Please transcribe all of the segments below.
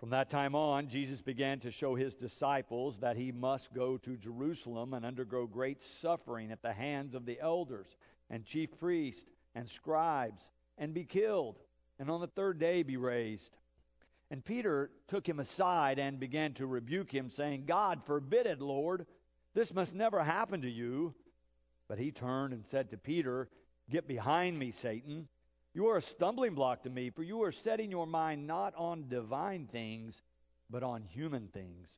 From that time on, Jesus began to show his disciples that he must go to Jerusalem and undergo great suffering at the hands of the elders and chief priests and scribes and be killed, and on the third day be raised. And Peter took him aside and began to rebuke him, saying, God forbid it, Lord. This must never happen to you. But he turned and said to Peter, Get behind me, Satan. You are a stumbling block to me, for you are setting your mind not on divine things, but on human things.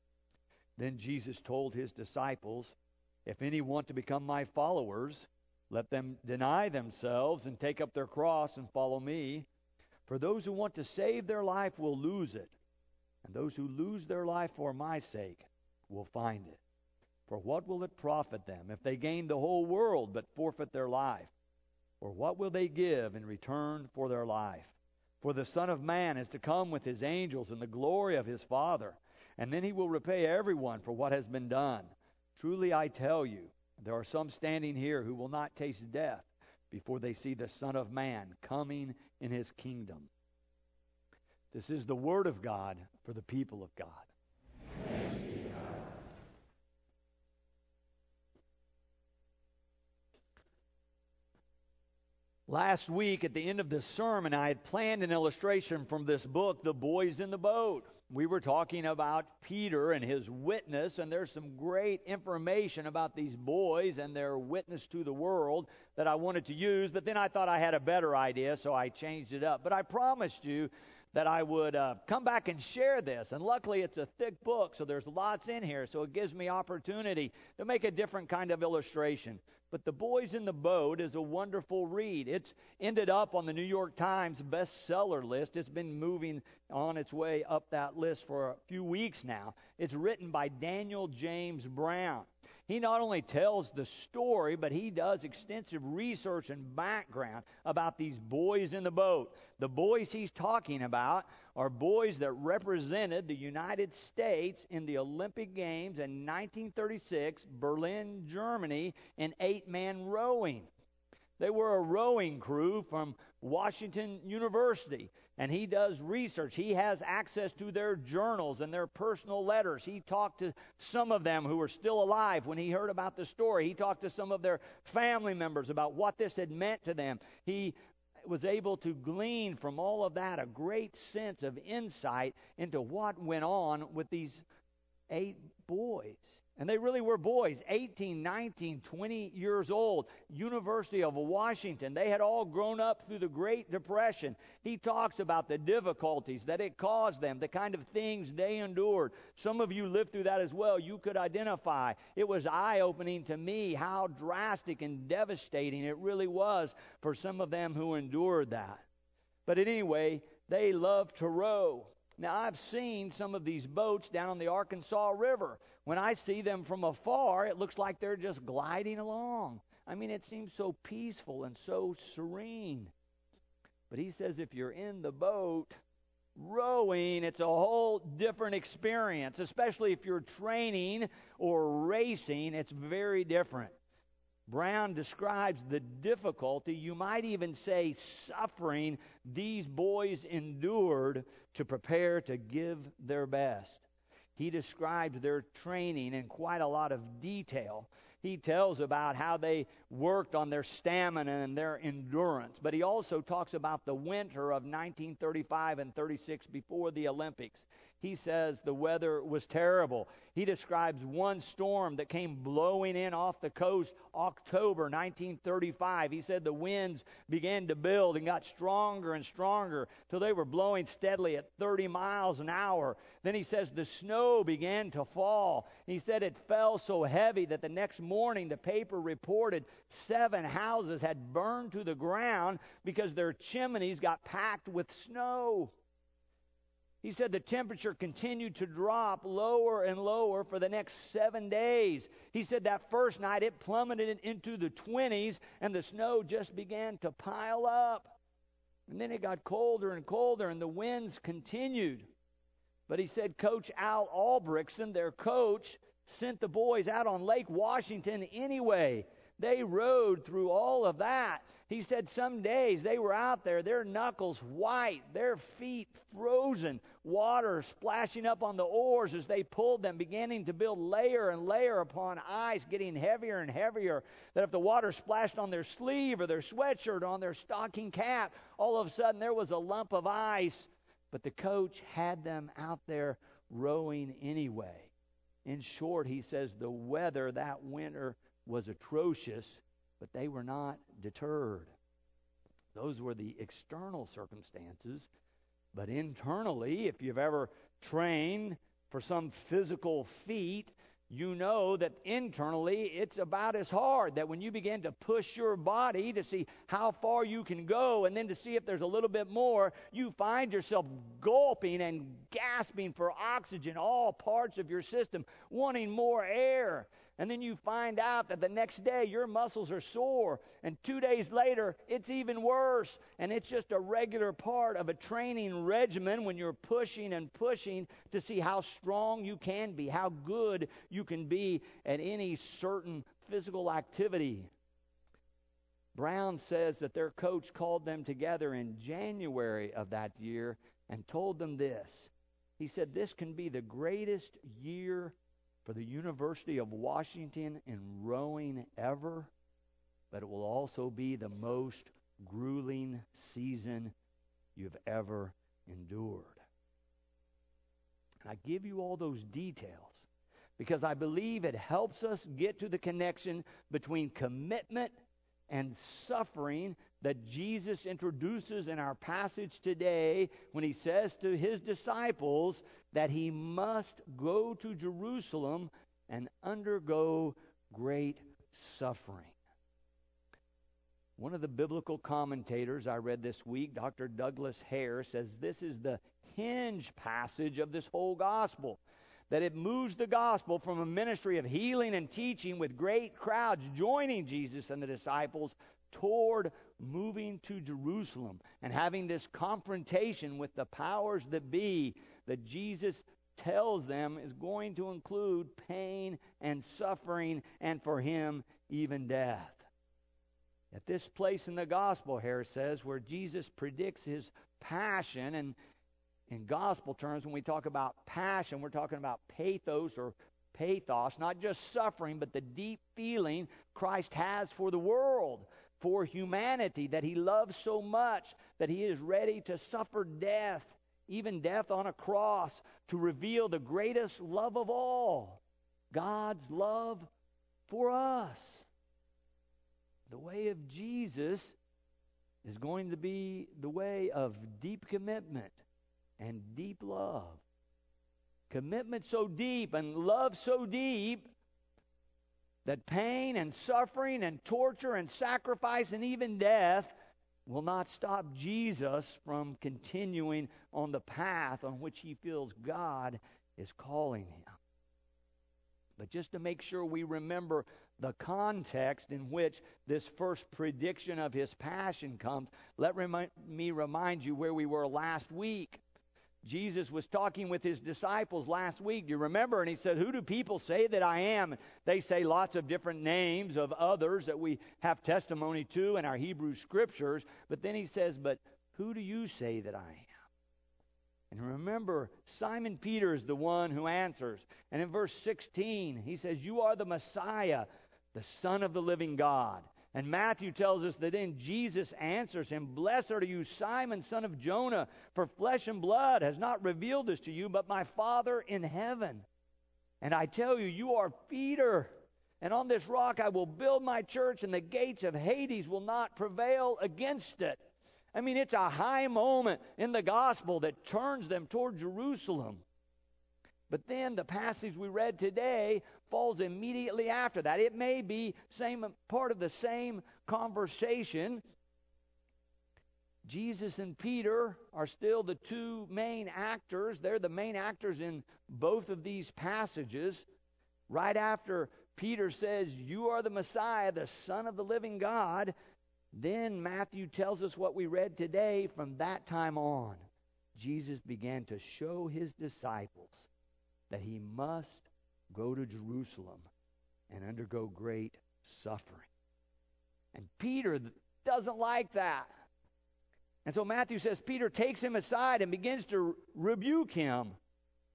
Then Jesus told his disciples, If any want to become my followers, let them deny themselves and take up their cross and follow me. For those who want to save their life will lose it, and those who lose their life for my sake will find it. For what will it profit them if they gain the whole world but forfeit their life? Or what will they give in return for their life? For the Son of Man is to come with his angels in the glory of his Father, and then he will repay everyone for what has been done. Truly I tell you, there are some standing here who will not taste death before they see the Son of Man coming in his kingdom. This is the word of God for the people of God. Last week, at the end of this sermon, I had planned an illustration from this book, The Boys in the Boat. We were talking about Peter and his witness, and there's some great information about these boys and their witness to the world that I wanted to use, but then I thought I had a better idea, so I changed it up. But I promised you that I would uh, come back and share this. And luckily, it's a thick book, so there's lots in here, so it gives me opportunity to make a different kind of illustration. But The Boys in the Boat is a wonderful read. It's ended up on the New York Times bestseller list. It's been moving on its way up that list for a few weeks now. It's written by Daniel James Brown. He not only tells the story, but he does extensive research and background about these boys in the boat. The boys he's talking about are boys that represented the United States in the Olympic Games in 1936, Berlin, Germany, in eight man rowing. They were a rowing crew from Washington University, and he does research. He has access to their journals and their personal letters. He talked to some of them who were still alive when he heard about the story. He talked to some of their family members about what this had meant to them. He was able to glean from all of that a great sense of insight into what went on with these eight boys. And they really were boys, 18, 19, 20 years old, University of Washington. They had all grown up through the Great Depression. He talks about the difficulties that it caused them, the kind of things they endured. Some of you lived through that as well. You could identify. It was eye opening to me how drastic and devastating it really was for some of them who endured that. But anyway, they loved to row. Now, I've seen some of these boats down on the Arkansas River. When I see them from afar, it looks like they're just gliding along. I mean, it seems so peaceful and so serene. But he says if you're in the boat rowing, it's a whole different experience, especially if you're training or racing, it's very different. Brown describes the difficulty, you might even say suffering, these boys endured to prepare to give their best. He describes their training in quite a lot of detail. He tells about how they worked on their stamina and their endurance. But he also talks about the winter of 1935 and 36 before the Olympics. He says the weather was terrible. He describes one storm that came blowing in off the coast October 1935. He said the winds began to build and got stronger and stronger till they were blowing steadily at 30 miles an hour. Then he says the snow began to fall. He said it fell so heavy that the next morning the paper reported seven houses had burned to the ground because their chimneys got packed with snow. He said the temperature continued to drop lower and lower for the next seven days. He said that first night it plummeted into the 20s and the snow just began to pile up. And then it got colder and colder and the winds continued. But he said Coach Al Ulbrickson, their coach, sent the boys out on Lake Washington anyway. They rowed through all of that. He said some days they were out there, their knuckles white, their feet frozen, water splashing up on the oars as they pulled them, beginning to build layer and layer upon ice, getting heavier and heavier. That if the water splashed on their sleeve or their sweatshirt, or on their stocking cap, all of a sudden there was a lump of ice. But the coach had them out there rowing anyway. In short, he says the weather that winter was atrocious, but they were not deterred. Those were the external circumstances. But internally, if you've ever trained for some physical feat, you know that internally it's about as hard. That when you begin to push your body to see how far you can go and then to see if there's a little bit more, you find yourself gulping and gasping for oxygen, all parts of your system, wanting more air. And then you find out that the next day your muscles are sore. And two days later, it's even worse. And it's just a regular part of a training regimen when you're pushing and pushing to see how strong you can be, how good you can be at any certain physical activity. Brown says that their coach called them together in January of that year and told them this. He said, This can be the greatest year for the University of Washington in rowing ever, but it will also be the most grueling season you've ever endured. And I give you all those details because I believe it helps us get to the connection between commitment and suffering that Jesus introduces in our passage today when he says to his disciples that he must go to Jerusalem and undergo great suffering. One of the biblical commentators I read this week, Dr. Douglas Hare, says this is the hinge passage of this whole gospel that it moves the gospel from a ministry of healing and teaching with great crowds joining Jesus and the disciples toward moving to Jerusalem and having this confrontation with the powers that be that Jesus tells them is going to include pain and suffering and for him even death. At this place in the gospel, Hare says, where Jesus predicts his passion and in gospel terms, when we talk about passion, we're talking about pathos or pathos, not just suffering, but the deep feeling Christ has for the world, for humanity, that he loves so much that he is ready to suffer death, even death on a cross, to reveal the greatest love of all God's love for us. The way of Jesus is going to be the way of deep commitment and deep love. Commitment so deep and love so deep that pain and suffering and torture and sacrifice and even death will not stop Jesus from continuing on the path on which he feels God is calling him. But just to make sure we remember the context in which this first prediction of his passion comes, let me remind you where we were last week. Jesus was talking with his disciples last week. Do you remember? And he said, Who do people say that I am? They say lots of different names of others that we have testimony to in our Hebrew scriptures. But then he says, But who do you say that I am? And remember, Simon Peter is the one who answers. And in verse 16, he says, You are the Messiah, the Son of the living God. And Matthew tells us that then Jesus answers him, Blessed are you, Simon, son of Jonah, for flesh and blood has not revealed this to you, but my Father in heaven. And I tell you, you are Peter, and on this rock I will build my church, and the gates of Hades will not prevail against it. I mean, it's a high moment in the gospel that turns them toward Jerusalem. But then the passage we read today falls immediately after that. It may be same part of the same conversation. Jesus and Peter are still the two main actors. They're the main actors in both of these passages. Right after Peter says, You are the Messiah, the Son of the living God, then Matthew tells us what we read today. From that time on, Jesus began to show his disciples that he must go to Jerusalem and undergo great suffering. And Peter doesn't like that. And so Matthew says Peter takes him aside and begins to rebuke him.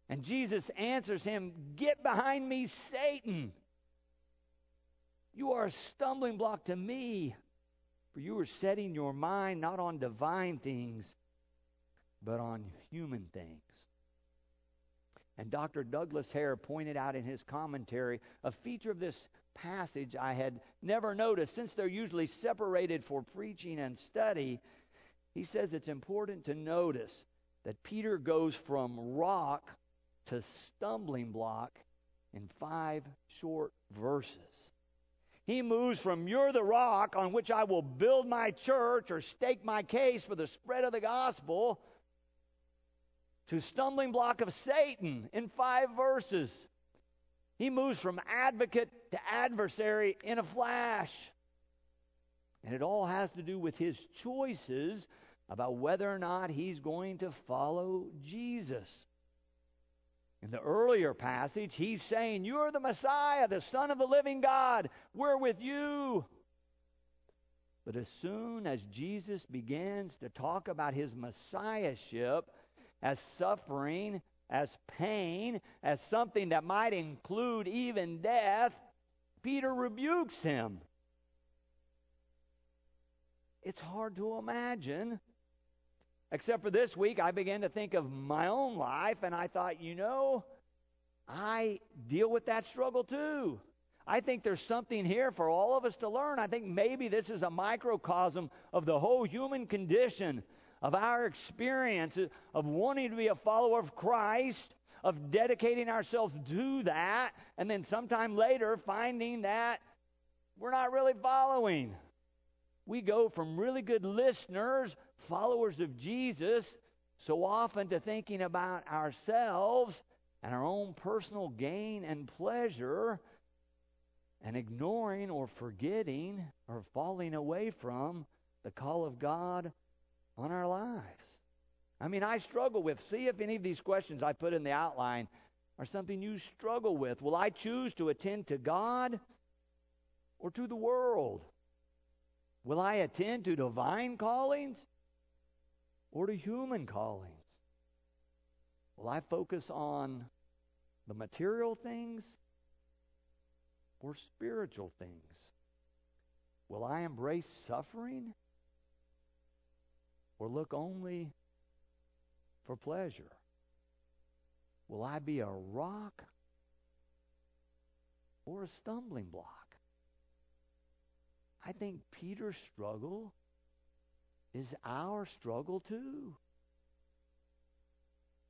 And Jesus answers him, Get behind me, Satan. You are a stumbling block to me, for you are setting your mind not on divine things, but on human things. And Dr. Douglas Hare pointed out in his commentary a feature of this passage I had never noticed. Since they're usually separated for preaching and study, he says it's important to notice that Peter goes from rock to stumbling block in five short verses. He moves from you're the rock on which I will build my church or stake my case for the spread of the gospel to stumbling block of Satan in five verses. He moves from advocate to adversary in a flash. And it all has to do with his choices about whether or not he's going to follow Jesus. In the earlier passage, he's saying, You're the Messiah, the Son of the living God. We're with you. But as soon as Jesus begins to talk about his messiahship as suffering, as pain, as something that might include even death, Peter rebukes him. It's hard to imagine Except for this week, I began to think of my own life, and I thought, you know, I deal with that struggle too. I think there's something here for all of us to learn. I think maybe this is a microcosm of the whole human condition, of our experience of wanting to be a follower of Christ, of dedicating ourselves to that, and then sometime later finding that we're not really following. We go from really good listeners followers of Jesus so often to thinking about ourselves and our own personal gain and pleasure and ignoring or forgetting or falling away from the call of God on our lives. I mean, I struggle with, see if any of these questions I put in the outline are something you struggle with. Will I choose to attend to God or to the world? Will I attend to divine callings or to human callings? Will I focus on the material things or spiritual things? Will I embrace suffering or look only for pleasure? Will I be a rock or a stumbling block? I think Peter's struggle is our struggle too.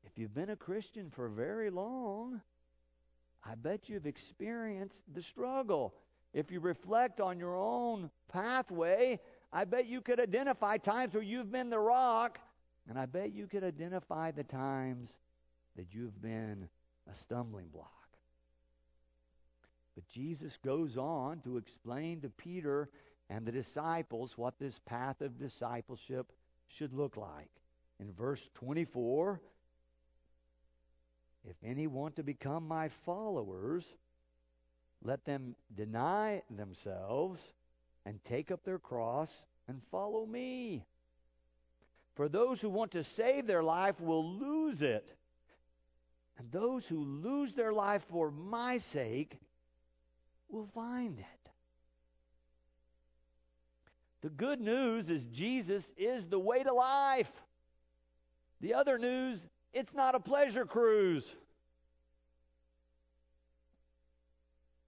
If you've been a Christian for very long, I bet you've experienced the struggle. If you reflect on your own pathway, I bet you could identify times where you've been the rock, and I bet you could identify the times that you've been a stumbling block. But Jesus goes on to explain to Peter and the disciples what this path of discipleship should look like. In verse 24, if any want to become my followers, let them deny themselves and take up their cross and follow me. For those who want to save their life will lose it. And those who lose their life for my sake will find it. The good news is Jesus is the way to life. The other news, it's not a pleasure cruise.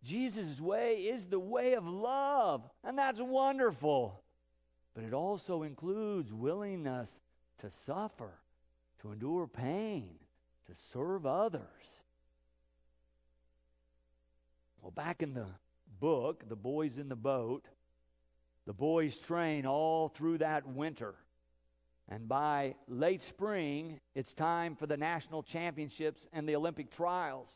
Jesus' way is the way of love, and that's wonderful. But it also includes willingness to suffer, to endure pain, to serve others. Well, back in the book, The Boys in the Boat, the boys train all through that winter. And by late spring, it's time for the national championships and the Olympic trials.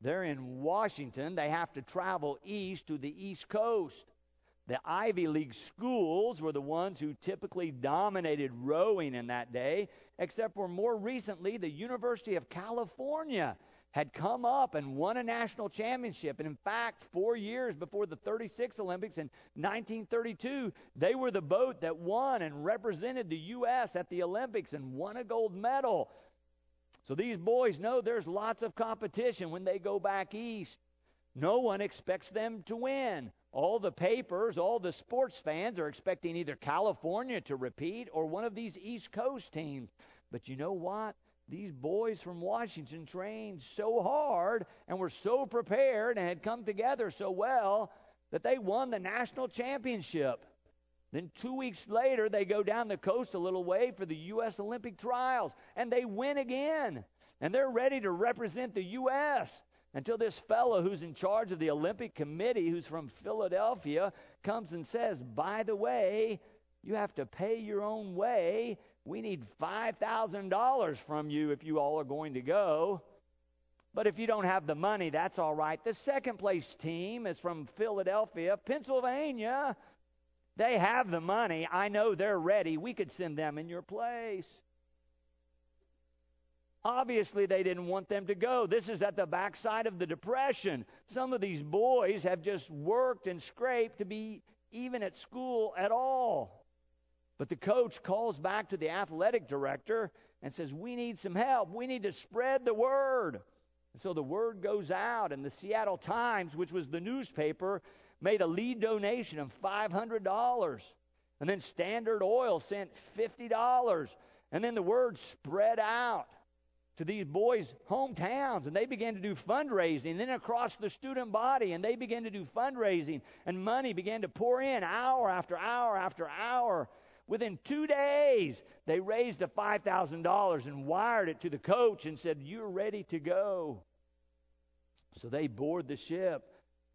They're in Washington. They have to travel east to the East Coast. The Ivy League schools were the ones who typically dominated rowing in that day, except for more recently, the University of California had come up and won a national championship. And in fact, four years before the 36 Olympics in 1932, they were the boat that won and represented the U.S. at the Olympics and won a gold medal. So these boys know there's lots of competition when they go back east. No one expects them to win. All the papers, all the sports fans are expecting either California to repeat or one of these East Coast teams. But you know what? These boys from Washington trained so hard and were so prepared and had come together so well that they won the national championship. Then two weeks later, they go down the coast a little way for the U.S. Olympic trials, and they win again. And they're ready to represent the U.S. until this fellow who's in charge of the Olympic Committee, who's from Philadelphia, comes and says, By the way, you have to pay your own way. We need $5,000 from you if you all are going to go. But if you don't have the money, that's all right. The second place team is from Philadelphia, Pennsylvania. They have the money. I know they're ready. We could send them in your place. Obviously, they didn't want them to go. This is at the backside of the Depression. Some of these boys have just worked and scraped to be even at school at all. But the coach calls back to the athletic director and says, We need some help. We need to spread the word. And so the word goes out, and the Seattle Times, which was the newspaper, made a lead donation of $500. And then Standard Oil sent $50. And then the word spread out to these boys' hometowns, and they began to do fundraising. And then across the student body, and they began to do fundraising, and money began to pour in hour after hour after hour. Within two days, they raised the $5,000 and wired it to the coach and said, You're ready to go. So they board the ship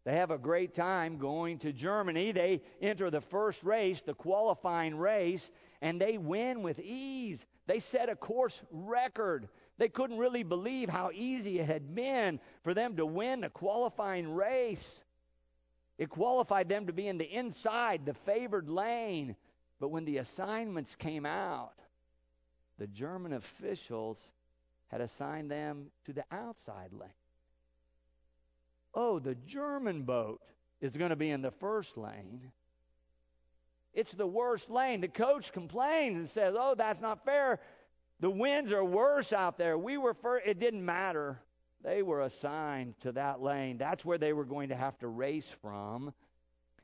they have a great time going to Germany. They enter the first race, the qualifying race, and they win with ease. They set a course record. They couldn't really believe how easy it had been for them to win the qualifying race. It qualified them to be in the inside, the favored lane. But when the assignments came out, the German officials had assigned them to the outside lane oh, the German boat is going to be in the first lane. It's the worst lane. The coach complains and says, oh, that's not fair. The winds are worse out there. We were first. It didn't matter. They were assigned to that lane. That's where they were going to have to race from.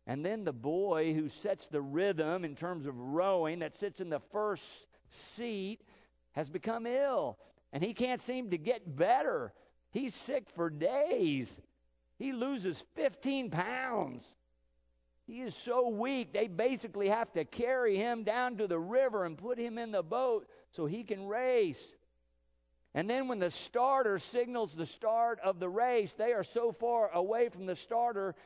And then the boy who sets the rhythm in terms of rowing, that sits in the first seat, has become ill. And he can't seem to get better. He's sick for days. He loses 15 pounds. He is so weak, they basically have to carry him down to the river and put him in the boat so he can race. And then when the starter signals the start of the race, they are so far away from the starter